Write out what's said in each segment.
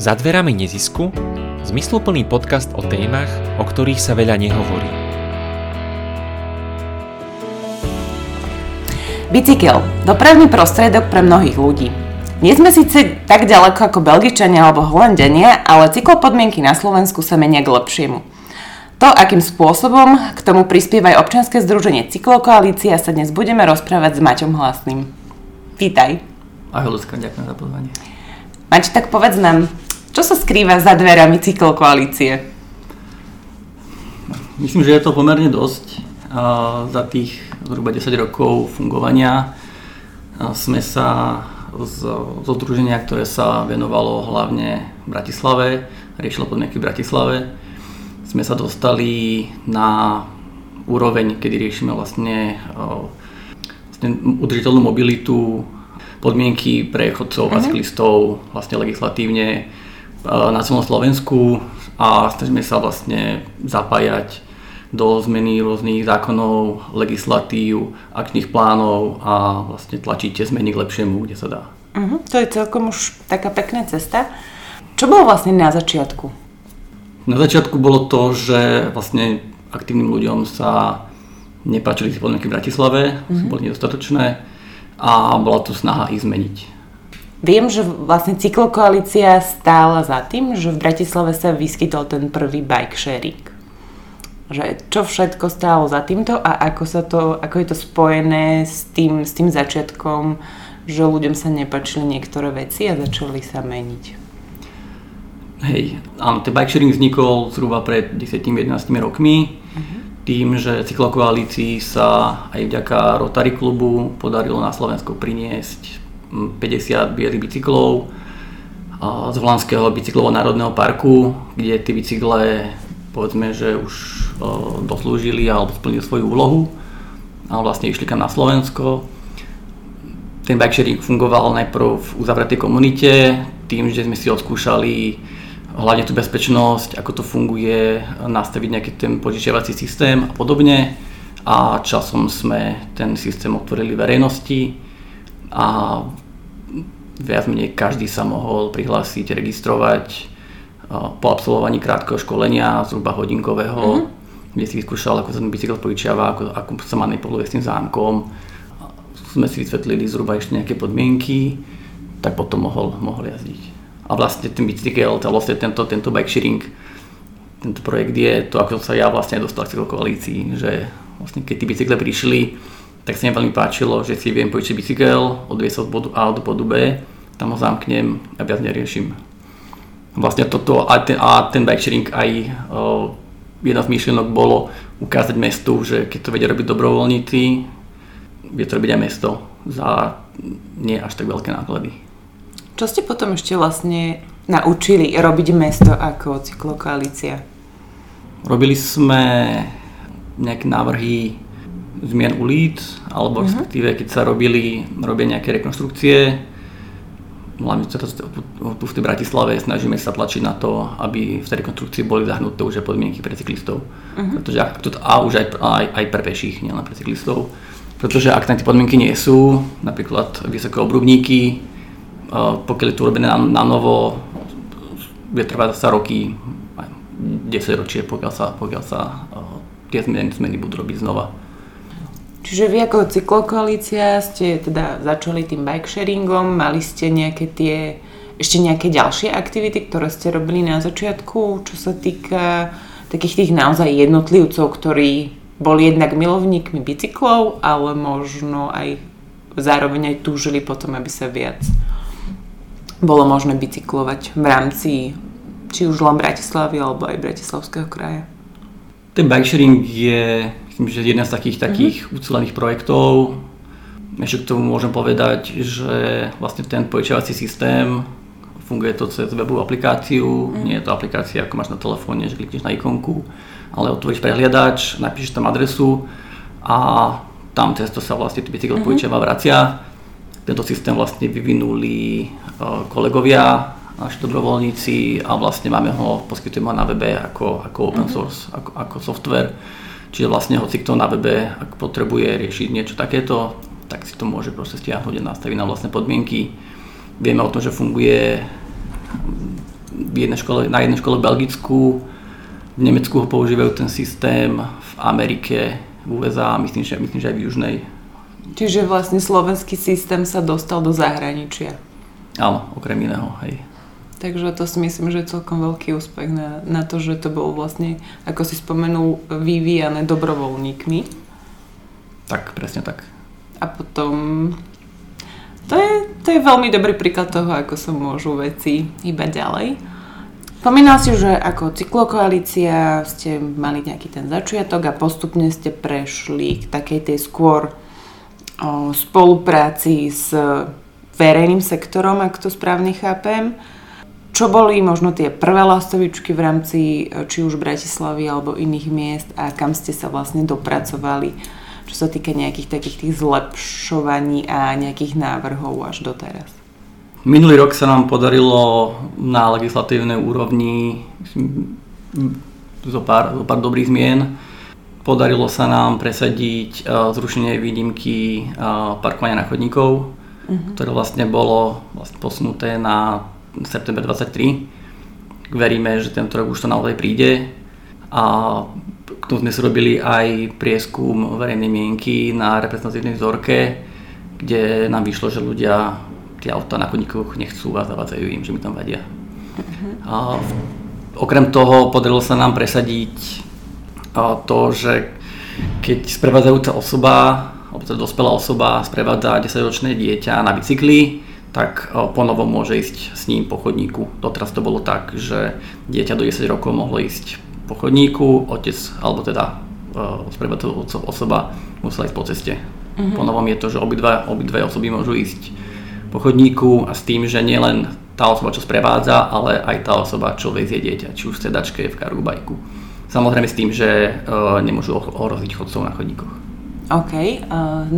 Za dverami nezisku zmysluplný podcast o témach, o ktorých sa veľa nehovorí. Bicykel. Dopravný prostriedok pre mnohých ľudí. Nie sme síce tak ďaleko ako Belgičania alebo Holandiania, ale cyklopodmienky na Slovensku sa menia k lepšiemu. To, akým spôsobom k tomu prispieva aj občianske združenie Cyklokoalícia, sa dnes budeme rozprávať s Maťom Hlasným. Vítaj. Ahoj ľudská, ďakujem za pozvanie. Maťo, tak povedz nám, čo sa skrýva za dverami cyklokoalície? Myslím, že je to pomerne dosť. za tých zhruba 10 rokov fungovania sme sa zo združenia, ktoré sa venovalo hlavne Bratislave, riešilo podmienky v Bratislave, sme sa dostali na úroveň, kedy riešime vlastne, vlastne udržiteľnú mobilitu, podmienky pre chodcov a mhm. cyklistov vlastne legislatívne na celom Slovensku a snažíme sa vlastne zapájať do zmeny rôznych zákonov, legislatív, akčných plánov a vlastne tlačiť tie zmeny k lepšiemu, kde sa dá. Uh-huh. To je celkom už taká pekná cesta. Čo bolo vlastne na začiatku? Na začiatku bolo to, že vlastne aktívnym ľuďom sa nepáčili podmienky v Bratislave, uh-huh. boli nedostatočné a bola tu snaha ich zmeniť. Viem, že vlastne cyklokoalícia stála za tým, že v Bratislave sa vyskytol ten prvý bike sharing. Že čo všetko stálo za týmto a ako, sa to, ako je to spojené s tým, s tým začiatkom, že ľuďom sa nepačili niektoré veci a začali sa meniť. Hej, áno, ten bike sharing vznikol zhruba pred 10-11 rokmi. Uh-huh. Tým, že cyklokoalícii sa aj vďaka Rotary klubu podarilo na Slovensku priniesť 50 bielých bicyklov z Holandského bicyklovo národného parku, kde tie bicykle povedzme, že už doslúžili alebo splnili svoju úlohu a vlastne išli kam na Slovensko. Ten bikesharing fungoval najprv v uzavretej komunite, tým, že sme si odskúšali hlavne tú bezpečnosť, ako to funguje, nastaviť nejaký ten požičiavací systém a podobne. A časom sme ten systém otvorili verejnosti a viac menej každý sa mohol prihlásiť, registrovať po absolvovaní krátkeho školenia, zhruba hodinkového, mm-hmm. kde si vyskúšal, ako sa ten bicykel požičiava, ako, ako sa manipuluje s tým zámkom. Sme si vysvetlili zhruba ešte nejaké podmienky, tak potom mohol, mohol jazdiť. A vlastne ten bicykel, vlastne tento, tento bike sharing, tento projekt je to, ako sa ja vlastne dostal k koalícii, že vlastne keď tí bicykle prišli, tak sa mi veľmi páčilo, že si viem požičať bicykel, odviesť od bodu A do bodu B, tam ho zamknem a viac neriešim. Vlastne toto a ten, a ten bike sharing aj uh, jedna z myšlienok bolo ukázať mestu, že keď to vedia robiť dobrovoľníci, vie to robiť aj mesto za nie až tak veľké náklady. Čo ste potom ešte vlastne naučili robiť mesto ako cyklokoalícia? Robili sme nejaké návrhy zmien ulic, alebo uh-huh. respektíve keď sa robili, robia nejaké rekonstrukcie, hlavne tu v tej Bratislave snažíme sa tlačiť na to, aby v tej rekonstrukcii boli zahnuté už aj podmienky pre cyklistov. Uh-huh. Pretože ak, a už aj, aj, aj pre peších, nielen pre cyklistov. Pretože ak tam tie podmienky nie sú, napríklad vysoké obrubníky, pokiaľ je to urobené na, na novo, bude trvať sa roky, 10 ročie, pokiaľ sa, pokiaľ sa tie zmeny, zmeny budú robiť znova. Čiže vy ako cyklokoalícia ste teda začali tým bike sharingom, mali ste nejaké tie, ešte nejaké ďalšie aktivity, ktoré ste robili na začiatku, čo sa týka takých tých naozaj jednotlivcov, ktorí boli jednak milovníkmi bicyklov, ale možno aj zároveň aj túžili potom, aby sa viac bolo možné bicyklovať v rámci či už len Bratislavy alebo aj Bratislavského kraja. Ten bike sharing je Myslím, že jedna z takých, takých mm-hmm. ucelených projektov. Ešte k tomu môžem povedať, že vlastne ten požičiavací systém funguje to cez webovú aplikáciu, mm. nie je to aplikácia ako máš na telefóne, že klikneš na ikonku, ale otvoríš prehliadač, napíšeš tam adresu a tam cez to sa vlastne bicykel mm-hmm. požičiava vracia. Tento systém vlastne vyvinuli uh, kolegovia, naši dobrovoľníci a vlastne máme ho, poskytujeme ho na webe ako, ako open mm-hmm. source, ako, ako software Čiže vlastne hoci kto na webe, ak potrebuje riešiť niečo takéto, tak si to môže proste stiahnuť a nastaviť na vlastné podmienky. Vieme o tom, že funguje v jednej škole, na jednej škole v Belgicku, v Nemecku ho používajú ten systém, v Amerike, v USA, myslím, že, myslím, že aj v Južnej. Čiže vlastne slovenský systém sa dostal do zahraničia. Áno, okrem iného, hej. Takže to si myslím, že je celkom veľký úspech na, na to, že to bolo vlastne, ako si spomenul, vyvíjane dobrovoľníkmi. Tak, presne tak. A potom... To je, to je veľmi dobrý príklad toho, ako sa môžu veci iba ďalej. Spomínal si, že ako cyklokoalícia ste mali nejaký ten začiatok a postupne ste prešli k takej tej skôr o, spolupráci s verejným sektorom, ak to správne chápem. Čo boli možno tie prvé lastovičky v rámci e, či už Bratislavy alebo iných miest a kam ste sa vlastne dopracovali, čo sa týka nejakých takých tých zlepšovaní a nejakých návrhov až doteraz? Minulý rok sa nám podarilo na legislatívnej úrovni zo pár, zo pár dobrých zmien. Podarilo sa nám presadiť uh, zrušenie výnimky uh, parkovania na chodníkov, uh-huh. ktoré vlastne bolo vlastne posunuté na september 23. Veríme, že tento rok už to naozaj príde a k tomu sme si robili aj prieskum verejnej mienky na reprezentatívnej vzorke, kde nám vyšlo, že ľudia tie auta na chodníkoch nechcú a zavádzajú im, že mi tam vadia. A okrem toho podarilo sa nám presadiť to, že keď sprevádzajúca osoba, alebo teda dospelá osoba sprevádza 10-ročné dieťa na bicykli, tak eh, ponovo môže ísť s ním po chodníku. Doteraz to bolo tak, že dieťa do 10 rokov mohlo ísť po chodníku, otec, alebo teda uh, osoba musela ísť po ceste. Mm-hmm. Po novom je to, že obidve, obidve osoby môžu ísť po chodníku a s tým, že nielen tá osoba, čo sprevádza, ale aj tá osoba, čo vezie dieťa, či už v sedačke, v kargubajku. Samozrejme s tým, že uh, nemôžu ohroziť chodcov na chodníkoch. OK.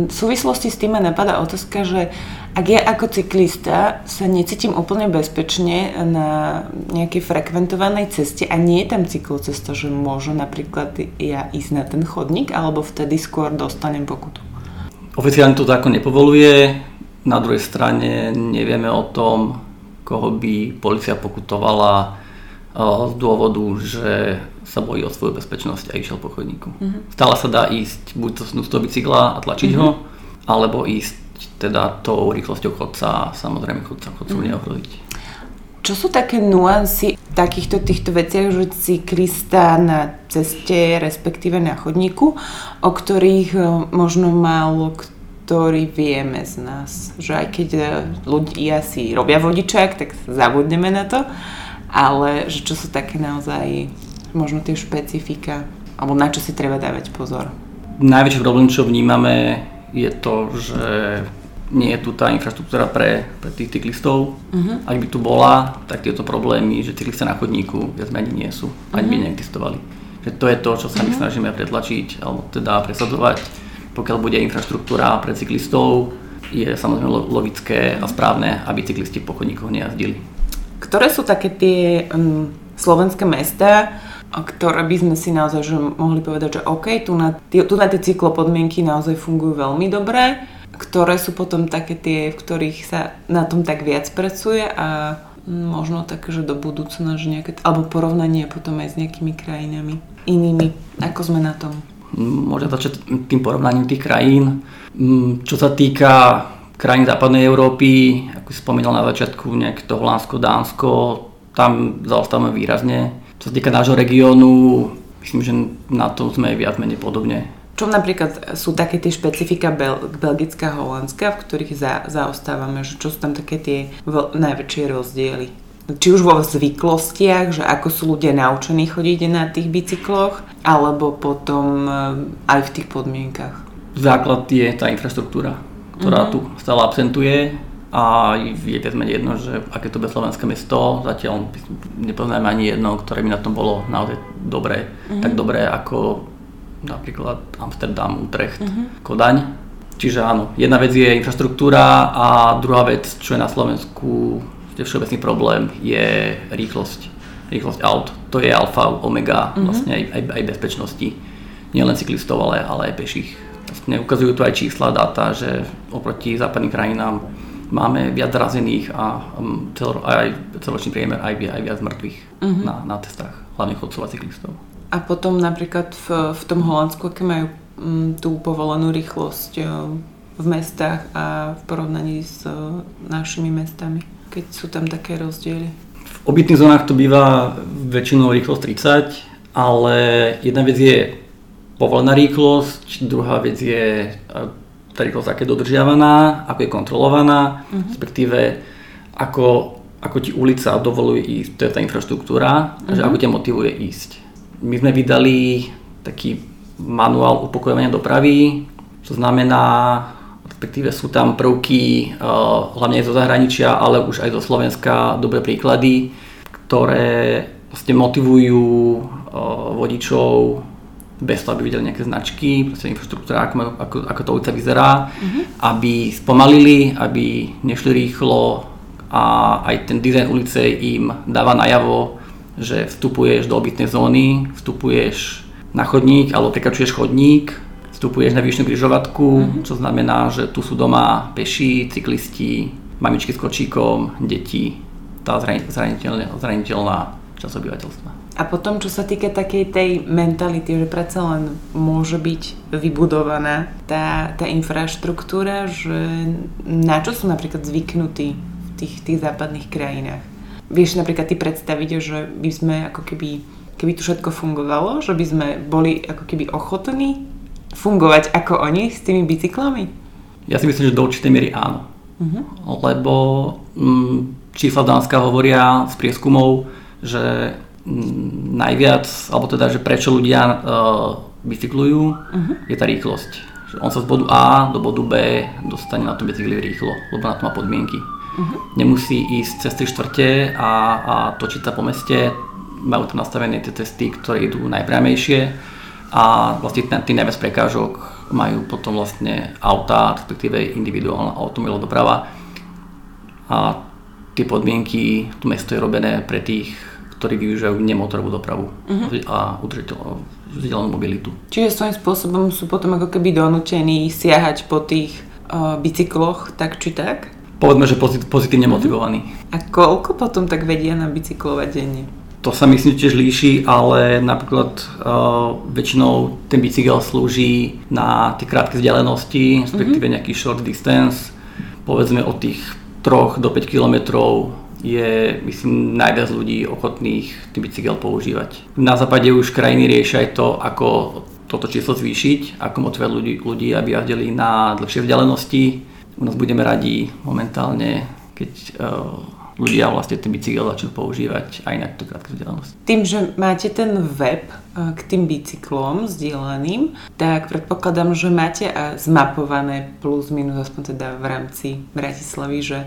v súvislosti s tým ma napadá otázka, že ak ja ako cyklista sa necítim úplne bezpečne na nejakej frekventovanej ceste a nie je tam cyklocesta, že môžu napríklad ja ísť na ten chodník, alebo vtedy skôr dostanem pokutu? Oficiálne to zákon nepovoluje, na druhej strane nevieme o tom, koho by policia pokutovala z dôvodu, že sa bojí o svoju bezpečnosť a išiel po chodníku. Mm-hmm. Stále sa dá ísť buď to z toho bicykla a tlačiť mm-hmm. ho, alebo ísť teda tou rýchlosťou chodca a samozrejme chodca chodcu mm-hmm. neohroziť. Čo sú také nuancy takýchto týchto veciach, že cyklista na ceste, respektíve na chodníku, o ktorých e, možno málo ktorý vieme z nás. Že aj keď e, ľudia si robia vodičák, tak zabudneme na to, ale že čo sú také naozaj možno tie špecifika, alebo na čo si treba dávať pozor? Najväčší problém, čo vnímame, je to, že nie je tu tá infraštruktúra pre, pre tých cyklistov. Uh-huh. Ak by tu bola, tak tieto problémy, že cyklisti na chodníku viac menej nie sú, ani uh-huh. by mhm. neexistovali. Že to je to, čo sa my uh-huh. snažíme pretlačiť, alebo teda presadzovať. Pokiaľ bude infraštruktúra pre cyklistov, je samozrejme logické a správne, aby cyklisti po chodníkoch nejazdili. Ktoré sú také tie um, slovenské mesta, ktoré by sme si naozaj že mohli povedať, že OK, tu na, tu na tie cyklopodmienky naozaj fungujú veľmi dobre, ktoré sú potom také tie, v ktorých sa na tom tak viac pracuje a možno tak, že do budúcna, že nejaké, alebo porovnanie potom aj s nejakými krajinami inými. Ako sme na tom? Môžem začať tým porovnaním tých krajín. Mm, čo sa týka krajín západnej Európy, ako si spomínal na začiatku, nejak to Holandsko, Dánsko, tam zaostávame výrazne čo sa týka nášho regiónu, myslím, že na to sme viac menej podobne. Čo napríklad sú také tie špecifika Bel- Belgická a Holandska, v ktorých za- zaostávame, že čo sú tam také tie v- najväčšie rozdiely? Či už vo zvyklostiach, že ako sú ľudia naučení chodiť na tých bicykloch, alebo potom eh, aj v tých podmienkach. Základ je tá infraštruktúra, ktorá uh-huh. tu stále absentuje a je viac menej jedno, že aké to bude slovenské mesto, zatiaľ nepoznáme ani jedno, ktoré by na tom bolo naozaj dobré, mm-hmm. tak dobré ako napríklad Amsterdam, Utrecht, mm-hmm. Kodaň. Čiže áno, jedna vec je infraštruktúra a druhá vec, čo je na Slovensku je všeobecný problém, je rýchlosť. Rýchlosť aut. To je alfa, omega mm-hmm. vlastne aj, aj, aj bezpečnosti. Nielen cyklistov, ale, ale aj peších. Vlastne ukazujú tu aj čísla, dáta, že oproti západným krajinám máme viac zrazených a um, celo, aj celočný priemer aj, aj viac mŕtvych uh-huh. na, na testách, hlavne chodcov a cyklistov. A potom napríklad v, v tom Holandsku, aké majú um, tú povolenú rýchlosť um, v mestách a v porovnaní s uh, našimi mestami, keď sú tam také rozdiely? V obytných zónach to býva väčšinou rýchlosť 30, ale jedna vec je povolená rýchlosť, druhá vec je tá rýchlosť aká je dodržiavaná, ako je kontrolovaná, uh-huh. respektíve ako, ako ti ulica dovoluje ísť, to je tá infraštruktúra, uh-huh. že mhm. ako ťa motivuje ísť. My sme vydali taký manuál upokojovania dopravy, to znamená, respektíve sú tam prvky uh, hlavne aj zo zahraničia, ale už aj zo Slovenska, dobré príklady, ktoré vlastne motivujú uh, vodičov bez toho, aby videli nejaké značky, proste infraštruktúra, ako, ako, ako to ulica vyzerá, uh-huh. aby spomalili, aby nešli rýchlo a aj ten dizajn ulice im dáva najavo, že vstupuješ do obytnej zóny, vstupuješ na chodník alebo prekračuješ chodník, vstupuješ na výšnu križovatku, uh-huh. čo znamená, že tu sú doma peši, cyklisti, mamičky s kočíkom, deti, tá zraniteľná, zraniteľná časť obyvateľstva. A potom, čo sa týka takej tej mentality, že predsa len môže byť vybudovaná tá, tá infraštruktúra, že na čo sú napríklad zvyknutí v tých, tých západných krajinách. Vieš napríklad ty predstaviť, že by sme ako keby, keby tu všetko fungovalo, že by sme boli ako keby ochotní fungovať ako oni s tými bicyklami? Ja si myslím, že do určitej miery áno. Uh-huh. Lebo mm, čísla Dánska hovoria z prieskumov, že najviac, alebo teda, že prečo ľudia uh, bicyklujú, uh-huh. je tá rýchlosť. Že on sa z bodu A do bodu B dostane na tom bicykli rýchlo, lebo na to má podmienky. Uh-huh. Nemusí ísť cez 3 štvrte a, a točiť sa po meste, majú tam nastavené tie cesty, ktoré idú najpriamejšie a vlastne tým najviac prekážok majú potom vlastne auta, respektíve individuálna automobilová doprava a tie podmienky, to mesto je robené pre tých ktorí využívajú nemotorovú dopravu uh-huh. a udržiteľnú mobilitu. Čiže svojím spôsobom sú potom ako keby donútení siahať po tých uh, bicykloch tak či tak? Povedzme, že pozit- pozitívne uh-huh. motivovaní. A koľko potom tak vedia na bicyklovať denne? To sa myslím tiež líši, ale napríklad uh, väčšinou ten bicykel slúži na tie krátke vzdialenosti, respektíve uh-huh. nejaký short distance, povedzme od tých 3 do 5 kilometrov je, myslím, najviac ľudí ochotných ten bicykel používať. Na západe už krajiny riešia aj to, ako toto číslo zvýšiť, ako motivovať ľudí, ľudí, aby jazdili na dlhšie vzdialenosti. U nás budeme radi momentálne, keď uh, ľudia vlastne ten bicykel začnú používať aj na tú krátku vzdialenosť. Tým, že máte ten web eh, k tým bicyklom sdielaným, tak predpokladám, že máte zmapované plus minus aspoň teda v rámci Bratislavy, že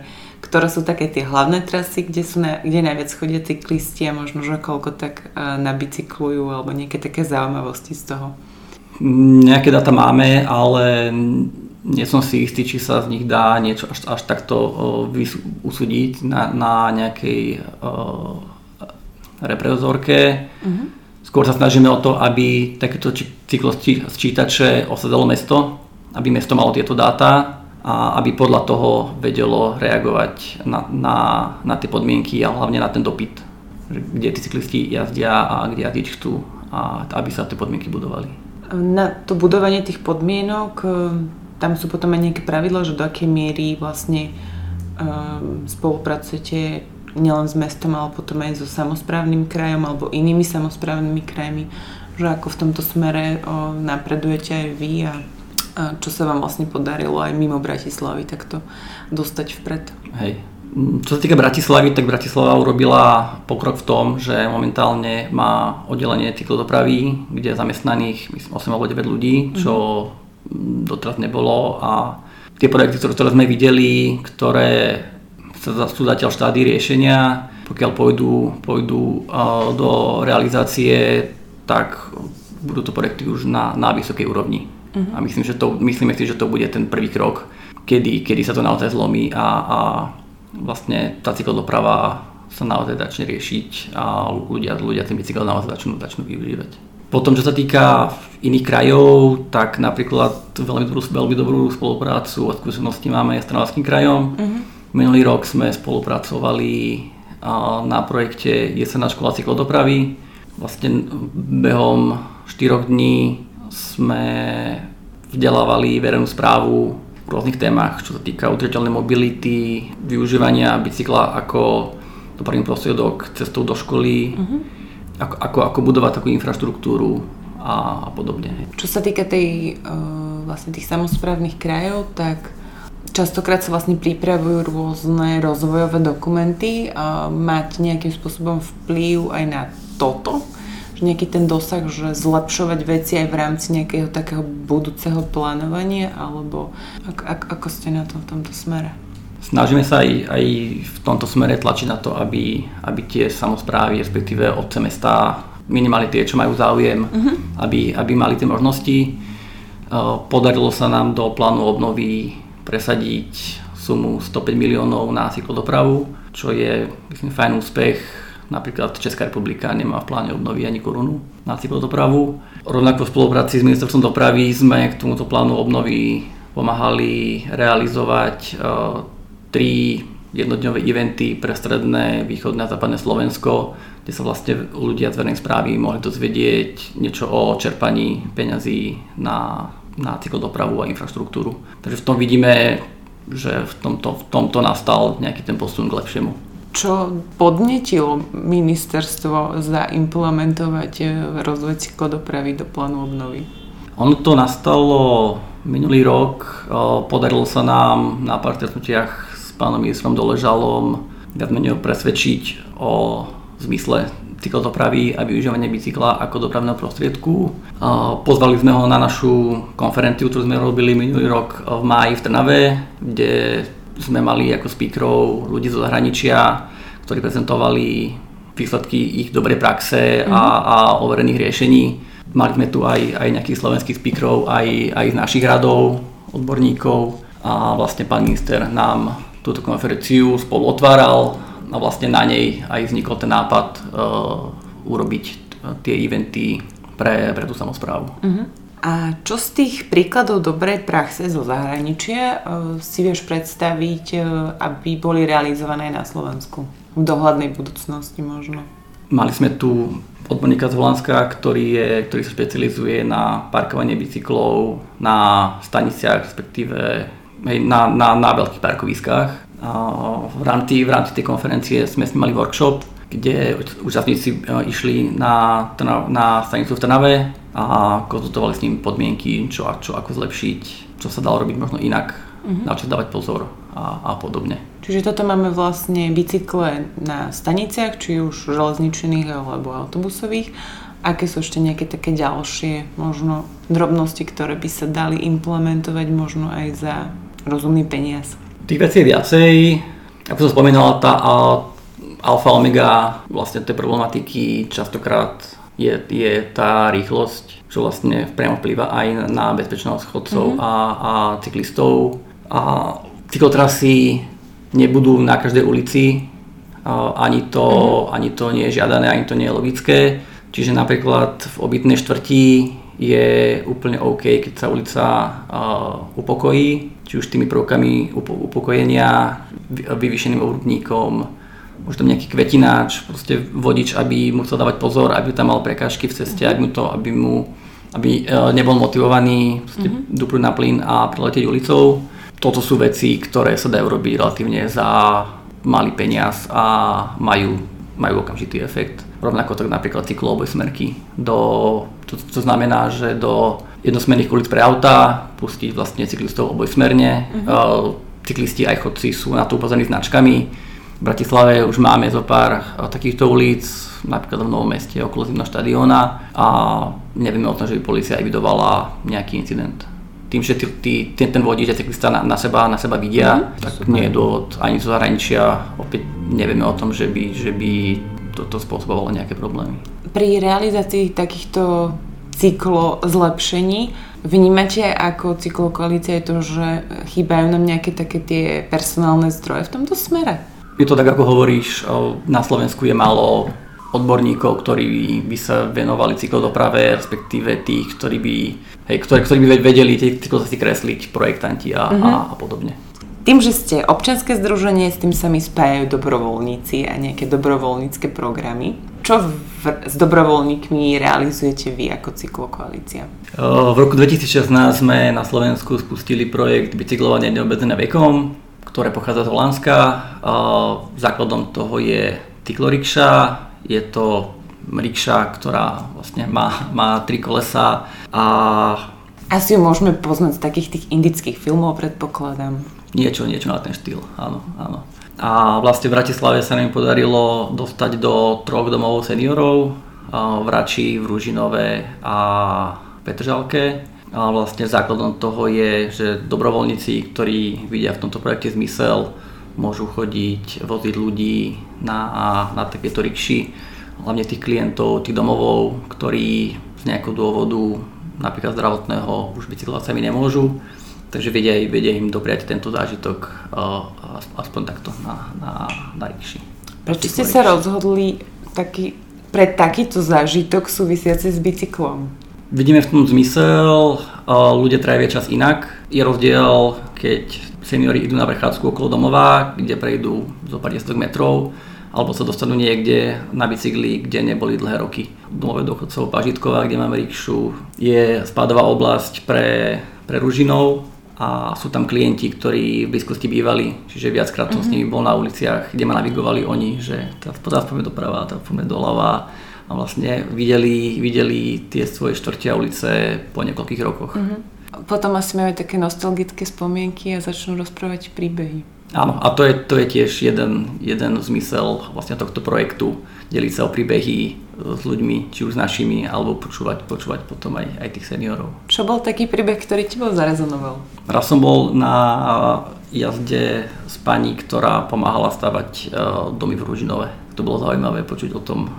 ktoré sú také tie hlavné trasy, kde, sú na, kde najviac chodia cyklisti a možno, že koľko tak nabicyklujú alebo nejaké také zaujímavosti z toho? Nejaké data máme, ale nie som si istý, či sa z nich dá niečo až, až takto uh, usúdiť na, na nejakej uh, reprezorke. Uh-huh. Skôr sa snažíme o to, aby takéto cyklosčítače osadalo mesto, aby mesto malo tieto dáta a aby podľa toho vedelo reagovať na, na, na tie podmienky a hlavne na ten dopyt, kde tí cyklisti jazdia a kde jazdiť chcú a aby sa tie podmienky budovali. Na to budovanie tých podmienok tam sú potom aj nejaké pravidla, že do akej miery vlastne um, spolupracujete nielen s mestom, ale potom aj so samozprávnym krajom alebo inými samozprávnymi krajmi, že ako v tomto smere o, napredujete aj vy a čo sa vám vlastne podarilo aj mimo Bratislavy takto dostať vpred. Hej. Čo sa týka Bratislavy, tak Bratislava urobila pokrok v tom, že momentálne má oddelenie cyklodopravy, kde je zamestnaných myslím, 8 alebo 9 ľudí, čo mm-hmm. Doteraz nebolo a tie projekty, ktoré, ktoré sme videli, ktoré sú zatiaľ štády riešenia, pokiaľ pôjdu, pôjdu do realizácie, tak budú to projekty už na, na vysokej úrovni. Uh-huh. A myslím, že to, myslíme si, že to bude ten prvý krok, kedy, kedy sa to naozaj zlomí a, a vlastne tá cyklodoprava sa naozaj začne riešiť a ľudia, ľudia ten bicykel naozaj začnú, začnú využívať. Potom, čo sa týka iných krajov, tak napríklad veľmi dobrú, veľmi dobrú spoluprácu a skúsenosti máme s Trnavským krajom, uh-huh. Minulý rok sme spolupracovali na projekte Jesená škola cyklodopravy. Vlastne behom 4 dní sme vzdelávali verejnú správu v rôznych témach, čo sa týka udržateľnej mobility, využívania bicykla ako dopravný prostriedok cestou do školy, uh-huh. Ako, ako, ako budovať takú infraštruktúru a, a podobne. Čo sa týka tej, uh, vlastne tých samozprávnych krajov, tak Častokrát sa vlastne pripravujú rôzne rozvojové dokumenty a mať nejakým spôsobom vplyv aj na toto, že nejaký ten dosah, že zlepšovať veci aj v rámci nejakého takého budúceho plánovania, alebo ako, ako, ako ste na to v tomto smere? Snažíme sa aj, aj v tomto smere tlačiť na to, aby, aby tie samozprávy, respektíve obce mesta minimálne tie, čo majú záujem, uh-huh. aby, aby mali tie možnosti. Podarilo sa nám do plánu obnovy presadiť sumu 105 miliónov na cyklodopravu, čo je myslím, fajn úspech. Napríklad Česká republika nemá v pláne obnovy ani korunu na cyklodopravu. Rovnako v spolupráci s ministerstvom dopravy sme k tomuto plánu obnovy pomáhali realizovať uh, tri jednodňové eventy pre stredné, východné a západné Slovensko, kde sa vlastne ľudia z verejnej správy mohli dozvedieť niečo o čerpaní peňazí na na cyklodopravu a infraštruktúru. Takže v tom vidíme, že v tomto, v tomto nastal nejaký ten posun k lepšiemu. Čo podnetilo ministerstvo zaimplementovať eh, rozvoj cyklodopravy do plánu obnovy? Ono to nastalo minulý rok, podarilo sa nám na pár stretnutiach pánom ministrom Doležalom viac menej presvedčiť o zmysle cyklodopravy a využívanie bicykla ako dopravného prostriedku. Pozvali sme ho na našu konferenciu, ktorú sme robili minulý rok v máji v Trnave, kde sme mali ako speakerov ľudí zo zahraničia, ktorí prezentovali výsledky ich dobrej praxe a, mhm. a overených riešení. Mali sme tu aj, aj nejakých slovenských speakerov, aj, aj z našich radov, odborníkov a vlastne pán minister nám túto konferenciu spolu otváral a vlastne na nej aj vznikol ten nápad uh, urobiť e, tie eventy pre, pre tú samozprávu. Uh-huh. A čo z tých príkladov dobrej praxe zo zahraničia uh, si vieš predstaviť, aby boli realizované na Slovensku? V dohľadnej budúcnosti možno. Mali sme tu odborníka z Holandska, ktorý, je, ktorý sa špecializuje na parkovanie bicyklov na staniciach, respektíve na, na, na veľkých parkoviskách v rámci, v rámci tej konferencie sme s mali workshop, kde účastníci e, išli na, na stanicu v Trnave a konzultovali s ním podmienky, čo a čo, ako zlepšiť, čo sa dalo robiť možno inak, uh-huh. na čo dávať pozor a, a podobne. Čiže toto máme vlastne bicykle na staniciach, či už železničných alebo autobusových. Aké sú ešte nejaké také ďalšie možno drobnosti, ktoré by sa dali implementovať možno aj za rozumný peniaz? Tých vecí je viacej. Ako som spomínala, tá alfa omega vlastne tej problematiky častokrát je, je tá rýchlosť, čo vlastne priamo vplýva aj na bezpečnosť chodcov mm-hmm. a, a cyklistov. A cyklotrasy nebudú na každej ulici, ani to, mm-hmm. ani to nie je žiadané, ani to nie je logické. Čiže napríklad v obytnej štvrti je úplne OK, keď sa ulica uh, upokojí, či už tými prvkami upokojenia, vyvýšeným ohrubníkom, možno nejaký kvetináč, proste vodič, aby mu chcel dávať pozor, aby tam mal prekážky v ceste, aby mu to, aby mu aby uh, nebol motivovaný mm-hmm. dupnúť na plyn a preletieť ulicou. Toto sú veci, ktoré sa dajú robiť relatívne za malý peniaz a majú, majú okamžitý efekt. Rovnako tak napríklad smerky do to, to znamená, že do jednosmerných ulic pre auta pustiť vlastne cyklistov obojsmerne. Uh-huh. Cyklisti aj chodci sú na to upozorní značkami. V Bratislave už máme zo pár takýchto ulic, napríklad v Novom meste okolo zimného štadióna a nevieme o tom, že by policia evidovala nejaký incident. Tým, že tý, tý, ten, ten vodič a cyklista na, na, seba, na seba vidia, mm, tak super. nie je dôvod ani zo zahraničia, opäť nevieme o tom, že by, že by toto spôsobovalo nejaké problémy pri realizácii takýchto cyklo zlepšení vnímate ako cyklokoalícia to, že chýbajú nám nejaké také tie personálne zdroje v tomto smere? Je to tak, ako hovoríš, na Slovensku je málo odborníkov, ktorí by sa venovali cyklodoprave, respektíve tých, ktorí by, hej, ktorí, ktorí by vedeli tie cyklocesty kresliť, projektanti a, uh-huh. a, a podobne. Tým, že ste občianske združenie, s tým sa mi spájajú dobrovoľníci a nejaké dobrovoľnícke programy. Čo v, s dobrovoľníkmi realizujete vy ako cyklokoalícia? V roku 2016 sme na Slovensku spustili projekt bicyklovania neobmedzené vekom, ktoré pochádza z Holandska. Základom toho je cyklorikša, je to rikša, ktorá vlastne má, má tri kolesa a asi ju môžeme poznať z takých tých indických filmov, predpokladám. Niečo, niečo na ten štýl, áno, áno. A vlastne v Bratislave sa nám podarilo dostať do troch domov seniorov, v Rači, v Ružinove a Petržalke. A vlastne základom toho je, že dobrovoľníci, ktorí vidia v tomto projekte zmysel, môžu chodiť, voziť ľudí na, na takéto rikši, hlavne tých klientov, tých domovov, ktorí z nejakého dôvodu napríklad zdravotného už bicyklovať sami nemôžu, takže vedia, vedia im dopriať tento zážitok aspoň takto na, na, na rikši. Prečo ste sa rozhodli taký, pre takýto zážitok súvisiaci s bicyklom? Vidíme v tom zmysel, ľudia trávia čas inak. Je rozdiel, keď seniori idú na prechádzku okolo domova, kde prejdú zo pár metrov alebo sa dostanú niekde na bicykli, kde neboli dlhé roky. Domové dochodcov Pažitková, kde máme rikšu, je spádová oblasť pre, pre Ružinov a sú tam klienti, ktorí v blízkosti bývali, čiže viackrát som mm-hmm. s nimi bol na uliciach, kde ma navigovali oni, že teraz poďme doprava, teraz poďme doľava a vlastne videli, videli tie svoje štvrtia ulice po niekoľkých rokoch. Mm-hmm. Potom asi majú také nostalgické spomienky a začnú rozprávať príbehy. Áno, a to je, to je tiež jeden, jeden zmysel vlastne tohto projektu, deliť sa o príbehy s ľuďmi, či už s našimi, alebo počúvať, počúvať potom aj, aj tých seniorov. Čo bol taký príbeh, ktorý ti bol zarezonoval? Raz som bol na jazde s pani, ktorá pomáhala stavať e, domy v Ružinove. To bolo zaujímavé počuť o tom, e,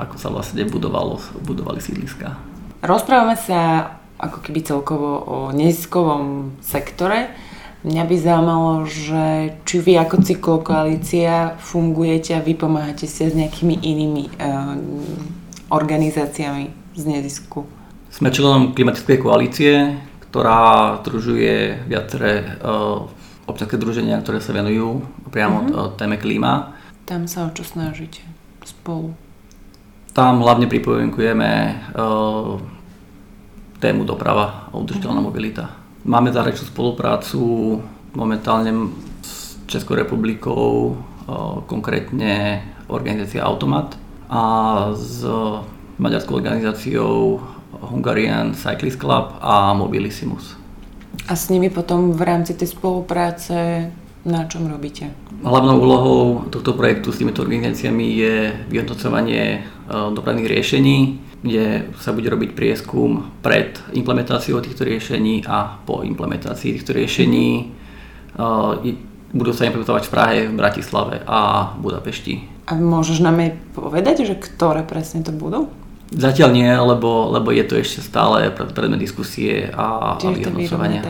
ako sa vlastne budovalo, budovali sídliska. Rozprávame sa ako keby celkovo o neziskovom sektore. Mňa by zaujímalo, že či vy ako cyklokoalícia fungujete a vy pomáhate si s nejakými inými uh, organizáciami z nezisku. Sme členom klimatickej koalície, ktorá združuje viaceré uh, občanské združenia, ktoré sa venujú priamo uh-huh. téme klíma. Tam sa o čo snažíte spolu? Tam hlavne pripomienkujeme uh, tému doprava a udržiteľná uh-huh. mobilita. Máme zahraničnú spoluprácu momentálne s Českou republikou, konkrétne organizácia Automat a s maďarskou organizáciou Hungarian Cyclist Club a Mobilissimus. A s nimi potom v rámci tej spolupráce na čom robíte? Hlavnou úlohou tohto projektu s týmito organizáciami je vyhodnocovanie dopravných riešení, kde sa bude robiť prieskum pred implementáciou týchto riešení a po implementácii týchto riešení. Budú sa implementovať v Prahe, v Bratislave a Budapešti. A môžeš nám aj povedať, že ktoré presne to budú? Zatiaľ nie, lebo, lebo je to ešte stále predmet diskusie a, a vyhodnocovania.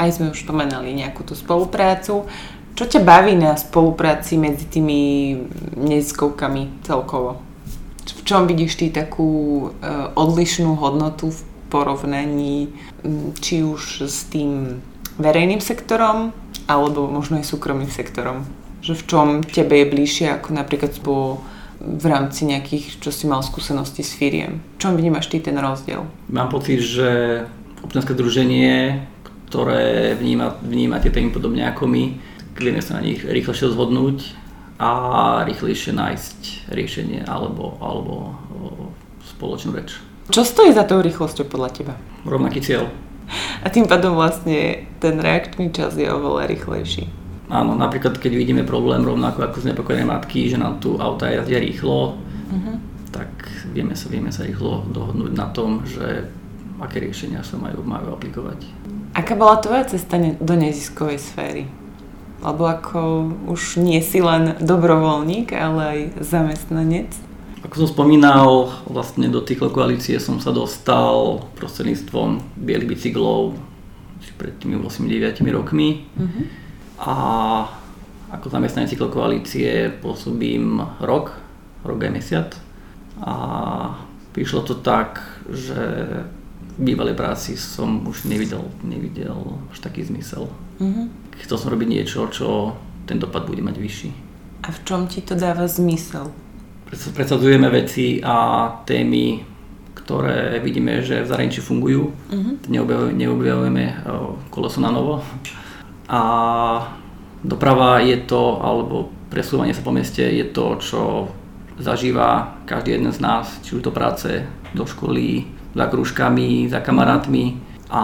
Aj sme už spomenali nejakú tú spoluprácu. Čo ťa baví na spolupráci medzi tými neziskovkami celkovo? v čom vidíš ty takú uh, odlišnú hodnotu v porovnaní um, či už s tým verejným sektorom alebo možno aj súkromným sektorom? Že v čom tebe je bližšie ako napríklad po v rámci nejakých, čo si mal skúsenosti s firiem. V čom vnímaš ty ten rozdiel? Mám pocit, že občianske druženie, ktoré vníma, vníma tie témy podobne ako my, vieme sa na nich rýchlejšie zhodnúť a rýchlejšie nájsť riešenie alebo, alebo spoločnú reč. Čo stojí za tou rýchlosťou podľa teba? Rovnaký cieľ. A tým pádom vlastne ten reakčný čas je oveľa rýchlejší. Áno, napríklad keď vidíme problém rovnako ako znepokojené matky, že nám tu auta jazdia rýchlo, uh-huh. tak vieme sa, vieme sa rýchlo dohodnúť na tom, že aké riešenia sa majú, majú aplikovať. Aká bola tvoja cesta do neziskovej sféry? Lebo ako už nie si len dobrovoľník, ale aj zamestnanec. Ako som spomínal, vlastne do tých koalície som sa dostal prostredníctvom bielých bicyklov pred tými 8-9 rokmi. Uh-huh. A ako zamestnanec koalície pôsobím rok, rok aj mesiac. A prišlo to tak, že bývalej práci som už nevidel, nevidel až taký zmysel. Uh-huh. Chcel som robiť niečo, čo ten dopad bude mať vyšší. A v čom ti to dáva zmysel? Predsadzujeme veci a témy, ktoré vidíme, že v zahraničí fungujú. Uh-huh. Neobjavujeme, neobjavujeme koleso na novo. A doprava je to, alebo presúvanie sa po meste je to, čo zažíva každý jeden z nás, či už do práce, do školy, za krúžkami, za kamarátmi a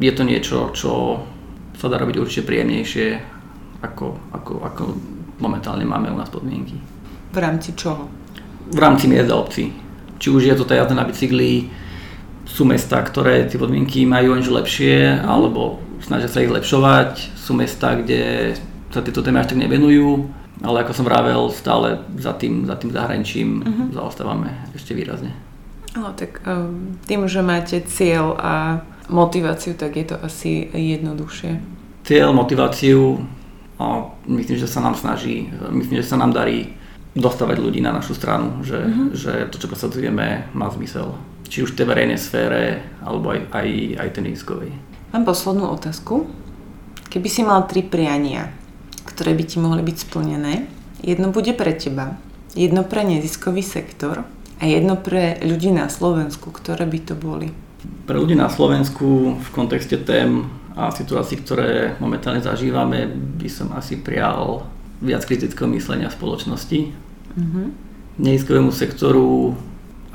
je to niečo, čo sa dá robiť určite príjemnejšie, ako, ako, ako momentálne máme u nás podmienky. V rámci čoho? V rámci miest a obcí. Či už je to tá jazda na bicykli, sú mesta, ktoré tie podmienky majú aniž lepšie, alebo snažia sa ich zlepšovať. Sú mesta, kde sa tieto témy až tak nevenujú, ale ako som vravel, stále za tým, za tým zahraničím uh-huh. zaostávame ešte výrazne. No tak um, tým, že máte cieľ a motiváciu, tak je to asi jednoduchšie. Cieľ, motiváciu, a myslím, že sa nám snaží, myslím, že sa nám darí dostávať ľudí na našu stranu, že, uh-huh. že to, čo presadzujeme, má zmysel. Či už v tej verejnej sfére, alebo aj, aj, aj ten iskovej. Mám poslednú otázku. Keby si mal tri priania, ktoré by ti mohli byť splnené, jedno bude pre teba, jedno pre neziskový sektor a jedno pre ľudí na Slovensku, ktoré by to boli? Pre ľudí na Slovensku v kontexte tém a situácií, ktoré momentálne zažívame, by som asi prial viac kritického myslenia v spoločnosti. Mm-hmm. Neziskovému sektoru,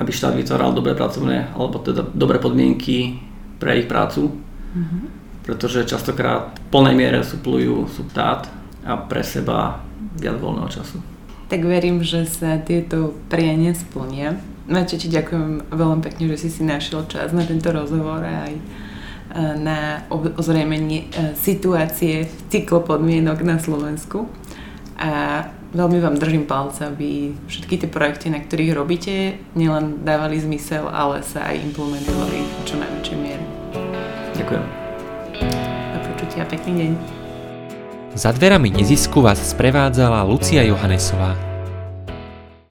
aby štát vytváral dobré pracovné, alebo teda dobré podmienky pre ich prácu. Mm-hmm. Pretože častokrát v plnej miere suplujú subtát a pre seba viac voľného času tak verím, že sa tieto priania splnia. Maťo, ti ďakujem veľmi pekne, že si si našiel čas na tento rozhovor a aj e, na ozrejmenie e, situácie cyklopodmienok na Slovensku. A veľmi vám držím palca, aby všetky tie projekty, na ktorých robíte, nielen dávali zmysel, ale sa aj implementovali v čo najväčšej miere. Ďakujem. Do počutia, pekný deň. Za dverami nezisku vás sprevádzala Lucia Johanesová.